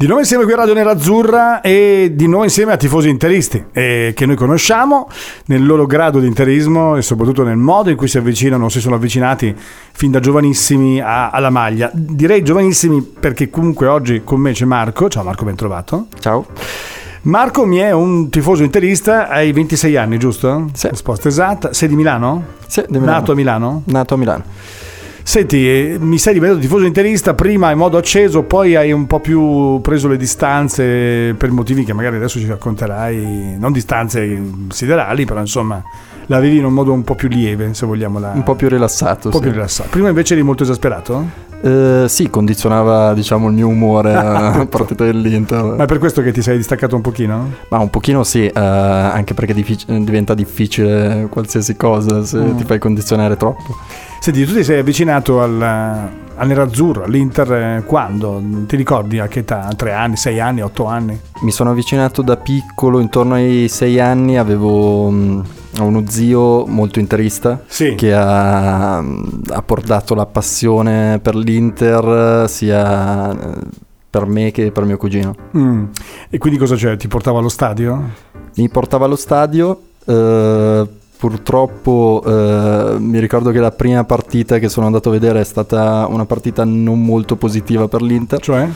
Di nuovo insieme qui a Radio Nerazzurra e di nuovo insieme a tifosi interisti eh, che noi conosciamo nel loro grado di interismo e soprattutto nel modo in cui si avvicinano, si sono avvicinati fin da giovanissimi a, alla maglia. Direi giovanissimi perché comunque oggi con me c'è Marco. Ciao Marco, ben trovato. Ciao. Marco mi è un tifoso interista, hai 26 anni, giusto? Sì. Risposta esatta. Sei di Milano? Sì, di Milano. Nato a Milano? Nato a Milano. Senti, eh, mi sei diventato tifoso interista prima in modo acceso, poi hai un po' più preso le distanze per motivi che magari adesso ci racconterai, non distanze siderali, però insomma la vivi in un modo un po' più lieve, se vogliamo. La... Un po' più rilassato. Un po' sì. più rilassato. Prima invece eri molto esasperato? Eh, sì, condizionava diciamo il mio umore a partita dell'Inter. Ma è per questo che ti sei distaccato un pochino? Ma un pochino sì, eh, anche perché diffic- diventa difficile qualsiasi cosa se Mm. ti fai condizionare troppo. Senti, tu ti sei avvicinato al, al nerazzurro, all'Inter, eh, quando? Ti ricordi a che età? Tre anni, sei anni, otto anni? Mi sono avvicinato da piccolo, intorno ai sei anni, avevo mm, uno zio molto interista Sì. che ha, ha portato la passione per l'Inter sia eh, per me che per mio cugino. Mm. E quindi cosa c'è? Ti portava allo stadio? Mi portava allo stadio, eh, purtroppo eh, mi ricordo che la prima partita che sono andato a vedere è stata una partita non molto positiva per l'Inter. Cioè?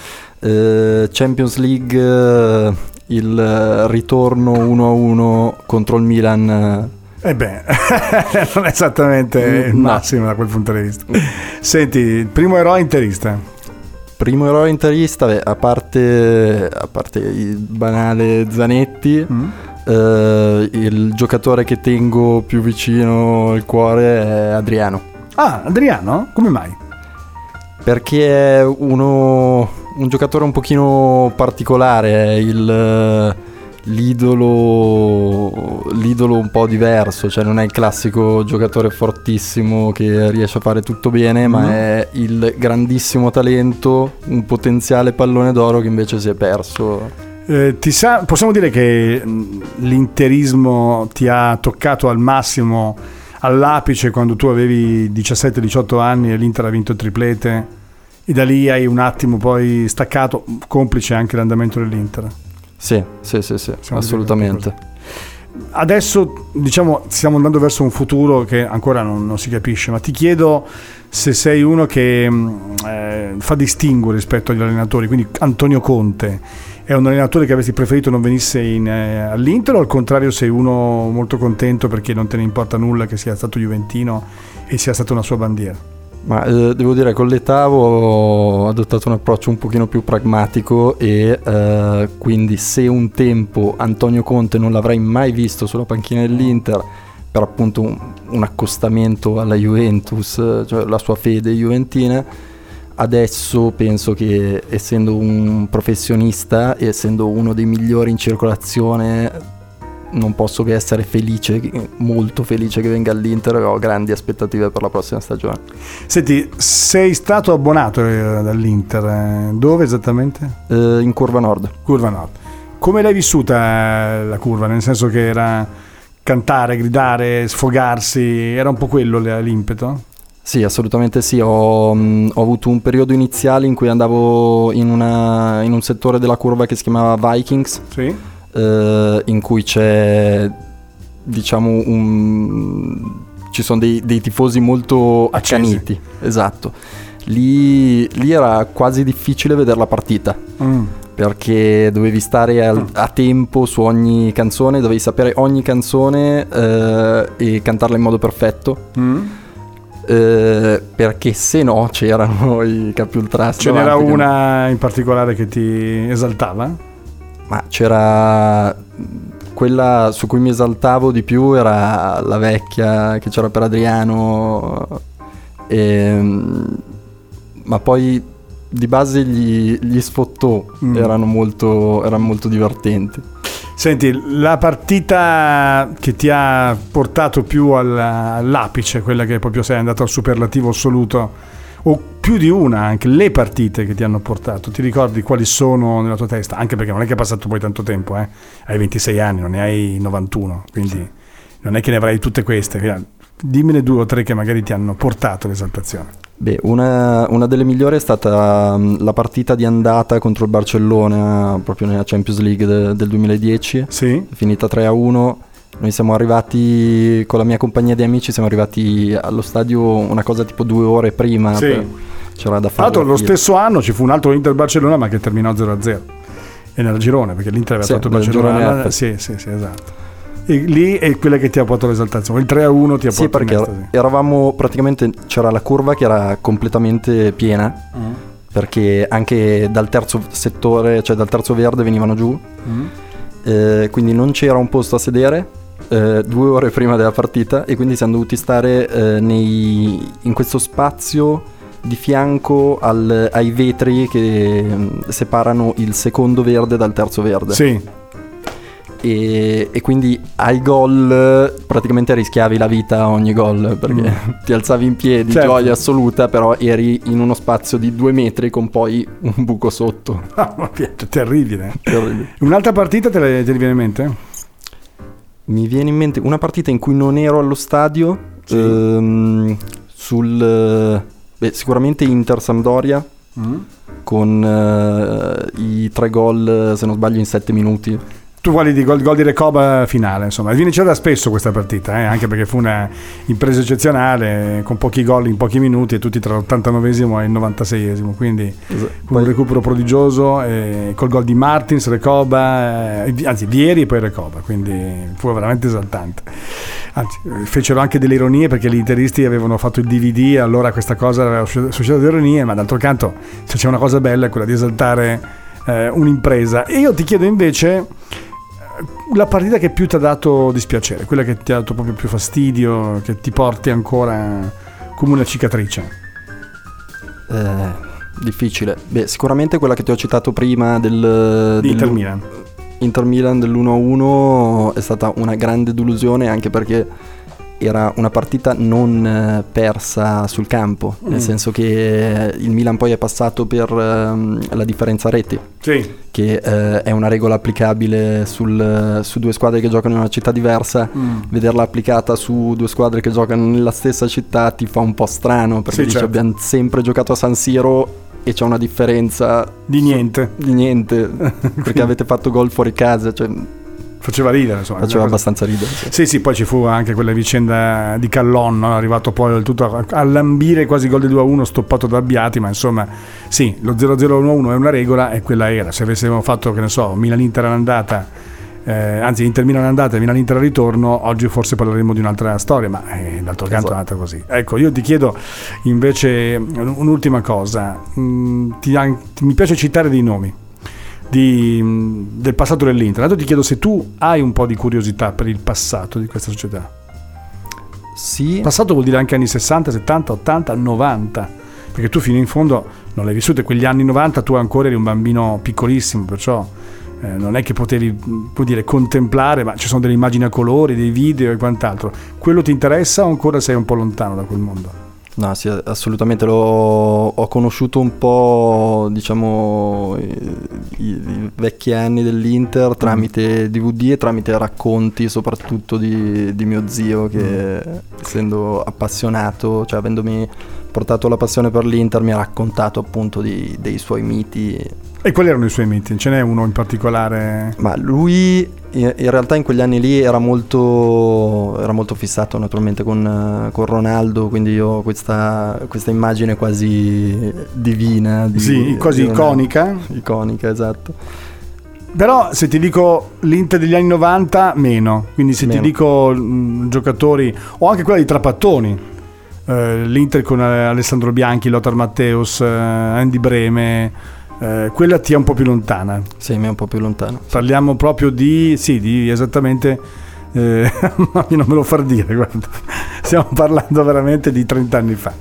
Eh, Champions League, eh, il ritorno 1-1 contro il Milan. eh, Eh beh, non è esattamente il No. massimo da quel punto di vista. Senti, il primo eroe interista. Primo eroe interista, beh, a parte, a parte il banale Zanetti, Mm? Eh, il giocatore che tengo più vicino al cuore è Adriano. Ah, Adriano? Come mai? Perché è uno, un giocatore un pochino particolare, è il, l'idolo, l'idolo un po' diverso, cioè non è il classico giocatore fortissimo che riesce a fare tutto bene, ma Mhm. è il grandissimo talento, un potenziale pallone d'oro che invece si è perso. Eh, ti sa- possiamo dire che mh, l'interismo ti ha toccato al massimo, all'apice, quando tu avevi 17-18 anni e l'Inter ha vinto il triplete e da lì hai un attimo poi staccato, complice anche l'andamento dell'Inter. Sì, sì, sì, sì, assolutamente. Adesso diciamo stiamo andando verso un futuro che ancora non, non si capisce, ma ti chiedo se sei uno che mh, eh, fa distinguo rispetto agli allenatori, quindi Antonio Conte è un allenatore che avresti preferito non venisse in, eh, all'Inter o al contrario sei uno molto contento perché non te ne importa nulla che sia stato Juventino e sia stata una sua bandiera? Ma eh, devo dire, con l'età ho adottato un approccio un pochino più pragmatico e eh, quindi se un tempo Antonio Conte non l'avrei mai visto sulla panchina dell'Inter per appunto un, un accostamento alla Juventus, eh, cioè la sua fede juventina, adesso penso che essendo un professionista e essendo uno dei migliori in circolazione non posso che essere felice, molto felice che venga all'Inter e ho grandi aspettative per la prossima stagione. Senti, sei stato abbonato eh, dall'Inter, eh, dove esattamente? Eh, in curva nord. Curva Nord. Come l'hai vissuta eh, la curva? Nel senso che era cantare, gridare, sfogarsi, era un po' quello l'impeto? Sì, assolutamente sì. Ho, mh, ho avuto un periodo iniziale in cui andavo in, una- in un settore della curva che si chiamava Vikings, Sì. eh, in cui c'è, diciamo, un, ci sono dei, dei tifosi molto Accesi. accaniti. Esatto. lì, lì era quasi difficile vedere la partita. Mm. Perché dovevi stare al- a tempo su ogni canzone, dovevi sapere ogni canzone eh, e cantarla in modo perfetto. Mm. Eh, perché se no c'erano i capi ultras. Ce n'era una in particolare che ti esaltava? Ma c'era quella su cui mi esaltavo di più era la vecchia che c'era per Adriano. ehm, ma poi di base gli, gli sfottò Mm. erano, molto, erano molto divertenti. Senti, la partita che ti ha portato più al- all'apice, quella che proprio sei andato al superlativo assoluto, o più di una anche, le partite che ti hanno portato, ti ricordi quali sono nella tua testa? Anche perché non è che è passato poi tanto tempo, eh? hai 26 anni, non ne hai 91, quindi non è che ne avrai tutte queste. Dimmene due o tre che magari ti hanno portato all'esaltazione. Beh, una, una delle migliori è stata mm, la partita di andata contro il Barcellona proprio nella Champions League de- del 2010. Sì? finita 3 a 1. Noi siamo arrivati con la mia compagnia di amici, siamo arrivati allo stadio una cosa tipo due ore prima. Sì. per- C'era da Tra fare. l'altro la lo stesso anno ci fu un altro Inter Barcellona ma che terminò 0-0 e nel girone perché l'Inter aveva Sì, fatto il Barcellona girone sì sì sì esatto e lì è quella che ti ha portato all'esaltazione il 3-1 ti ha Sì, portato perché er- estasi eravamo praticamente. C'era la curva che era completamente piena. Mm. Perché anche dal terzo settore, cioè dal terzo verde, venivano giù. Mm. eh, quindi non c'era un posto a sedere. eh, due ore prima della partita e quindi siamo dovuti stare eh, nei- in questo spazio di fianco al- ai vetri che mm, separano il secondo verde dal terzo verde sì e, e quindi ai gol praticamente rischiavi la vita a ogni gol perché ti alzavi in piedi, Certo. gioia assoluta, però eri in uno spazio di due metri con poi un buco sotto. Ah, ma terribile Terribile. un'altra partita te, le- te ne viene in mente? Mi viene in mente una partita in cui non ero allo stadio, Sì. ehm, sul... eh, beh, sicuramente Inter-Sampdoria Mm. con eh, i tre gol, se non sbaglio, in sette minuti. Tu quali di gol, gol di Recoba finale insomma viene da spesso questa partita eh, anche perché fu una impresa eccezionale con pochi gol in pochi minuti e tutti tra l'89esimo e il 96esimo quindi Fu un recupero prodigioso eh, col gol di Martins, Recoba, eh, anzi Vieri e poi Recoba, quindi fu veramente esaltante. Anzi, fecero anche delle ironie perché gli interisti avevano fatto il DVD allora questa cosa era suscitata di ironie, ma d'altro canto se c'è una cosa bella è quella di esaltare eh, un'impresa. E io ti chiedo invece la partita che più ti ha dato dispiacere, quella che ti ha dato proprio più fastidio, che ti porti ancora come una cicatrice. Eh, difficile. Beh, sicuramente quella che ti ho citato prima del... Di Inter Milan. Inter Milan dell'1-1 è stata una grande delusione anche perché era una partita non eh, persa sul campo, nel Mm. senso che il Milan poi è passato per ehm, la differenza reti, Sì, che eh, è una regola applicabile sul- su due squadre che giocano in una città diversa. Mm. Vederla applicata su due squadre che giocano nella stessa città ti fa un po' strano perché Sì, dici certo. abbiamo sempre giocato a San Siro e c'è una differenza di niente. di niente perché avete fatto gol fuori casa, cioè Faceva ridere, insomma. faceva cosa- abbastanza ridere. sì. Sì, sì, poi ci fu anche quella vicenda di Callon, no? arrivato poi del tutto a, a lambire quasi gol del 2-1 stoppato da Abbiati, ma insomma, sì, lo 0-0-1-1 è una regola e quella era. Se avessimo fatto, che ne so, Milan-Inter all'andata, eh, anzi Inter-Milan all'andata e Milan-Inter al ritorno, oggi forse parleremo di un'altra storia, ma eh, d'altro canto è Esatto. andata così. Ecco, io ti chiedo invece un- un'ultima cosa. Mm, ti- ti- mi piace citare dei nomi. Di- del passato dell'Inter. Intanto ti chiedo se tu hai un po' di curiosità per il passato di questa società. Sì, Passato vuol dire anche anni 60, 70, 80, 90. Perché tu fino in fondo non l'hai vissuto e quegli anni 90 tu ancora eri un bambino piccolissimo, perciò eh, non è che potevi dire, contemplare, ma ci sono delle immagini a colori, dei video e quant'altro. Quello ti interessa o ancora sei un po' lontano da quel mondo? No, sì, assolutamente l'ho ho conosciuto un po', diciamo, i, i- vecchi anni dell'Inter tramite DVD e tramite racconti soprattutto di, di mio zio che essendo appassionato, cioè avendomi portato la passione per l'Inter mi ha raccontato appunto di- dei suoi miti. E quali erano i suoi miti? Ce n'è uno in particolare? Ma lui in, realtà in quegli anni lì era molto, era molto fissato naturalmente con, con Ronaldo, quindi io ho questa, questa immagine quasi divina. Di, sì, quasi iconica. Iconica, esatto. Però se ti dico l'Inter degli anni 90, meno. Quindi se Meno. ti dico mh, giocatori, o anche quella di Trapattoni, eh, l'Inter con Alessandro Bianchi, Lothar Matteus, eh, Andy Breme, eh, quella ti è un po' più lontana. Sì, mi è un po' più lontano. Parliamo proprio di, sì, di esattamente, eh, ma non me lo far dire, guarda, stiamo parlando veramente di 30 anni fa.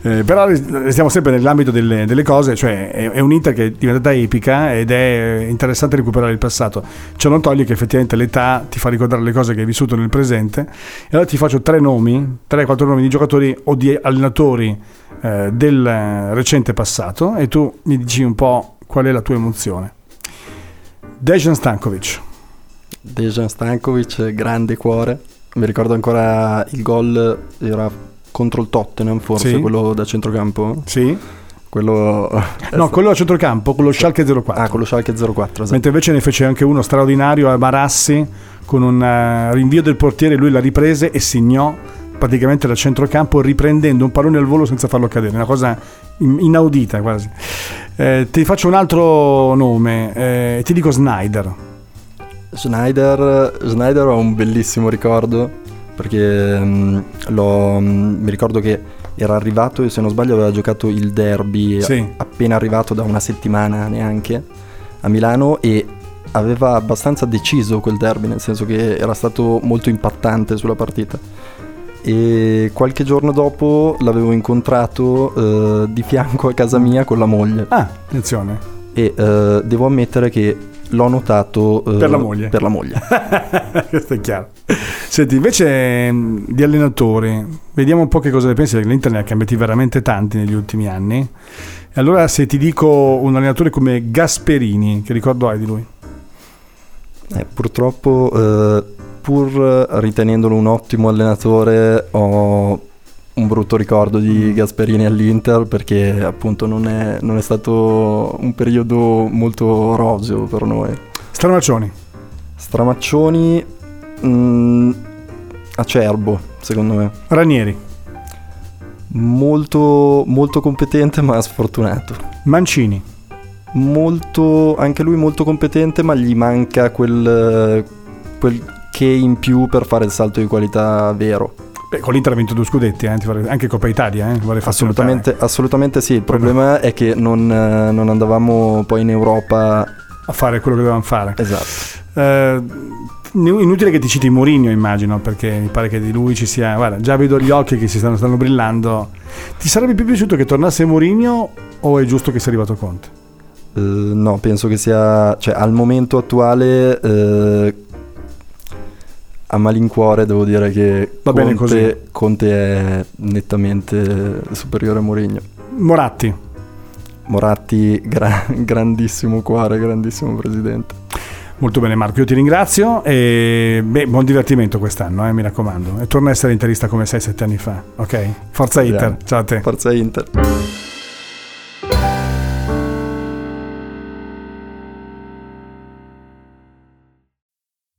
Eh, però restiamo sempre nell'ambito delle, delle cose, cioè è, è un Inter che è diventata epica ed è interessante recuperare il passato. Ciò non toglie che effettivamente l'età ti fa ricordare le cose che hai vissuto nel presente. E allora ti faccio tre nomi, tre, quattro nomi di giocatori o di allenatori eh, del recente passato e tu mi dici un po' qual è la tua emozione. Dejan Stankovic. Dejan Stankovic, grande cuore. Mi ricordo ancora il gol, era contro il Tottenham forse, Sì. quello da centrocampo. Sì. Quello... No, quello a centrocampo, quello Schalke 04. Ah, quello Schalke 04, esatto. Mentre invece ne fece anche uno straordinario a Marassi con un eh, rinvio del portiere, lui la riprese e segnò praticamente da centrocampo riprendendo un pallone al volo senza farlo cadere, una cosa in- inaudita quasi. Eh, ti faccio un altro nome, eh, ti dico Snyder. Schneider, Schneider ho un bellissimo ricordo perché mm, l'ho- mm, mi ricordo che era arrivato e se non sbaglio aveva giocato il derby Sì. appena arrivato da una settimana neanche a Milano e aveva abbastanza deciso quel derby nel senso che era stato molto impattante sulla partita e qualche giorno dopo l'avevo incontrato eh, di fianco a casa mia con la moglie Ah, attenzione. e eh, devo ammettere che l'ho notato eh, Per la moglie. per la moglie. Questo è chiaro. Senti, invece mh, di allenatori, vediamo un po' che cosa ne pensi, perché l'Inter ne ha cambiati veramente tanti negli ultimi anni. E allora se ti dico un allenatore come Gasperini, che ricordo hai di lui? Eh, purtroppo, eh, pur ritenendolo un ottimo allenatore, ho un brutto ricordo Mm. di Gasperini all'Inter perché appunto non è, non è stato un periodo molto roseo per noi. Stramaccioni. Stramaccioni, mm, acerbo secondo me. Ranieri. Molto, molto competente ma sfortunato. Mancini. molto anche lui molto competente ma gli manca quel, quel che in più per fare il salto di qualità vero Beh, con l'Inter ha vinto due scudetti, eh, vorrei- anche Coppa Italia, eh, assolutamente, assolutamente sì il problema è che non, eh, non andavamo poi in Europa a fare quello che dovevano fare. esatto Eh, inutile che ti citi Mourinho, immagino, perché mi pare che di lui ci sia. Guarda, già vedo gli occhi che si stanno, stanno brillando. Ti sarebbe più piaciuto che tornasse Mourinho o è giusto che sia arrivato Conte? Eh, no penso che sia cioè al momento attuale eh, a malincuore devo dire che Va bene Conte, Conte è nettamente superiore a Mourinho Moratti. Moratti gra- grandissimo cuore grandissimo presidente Molto bene Marco, io ti ringrazio e beh, buon divertimento quest'anno, eh, mi raccomando. E torna a essere interista come 6-7 anni fa, ok? Forza Inter, ciao a te. Forza Inter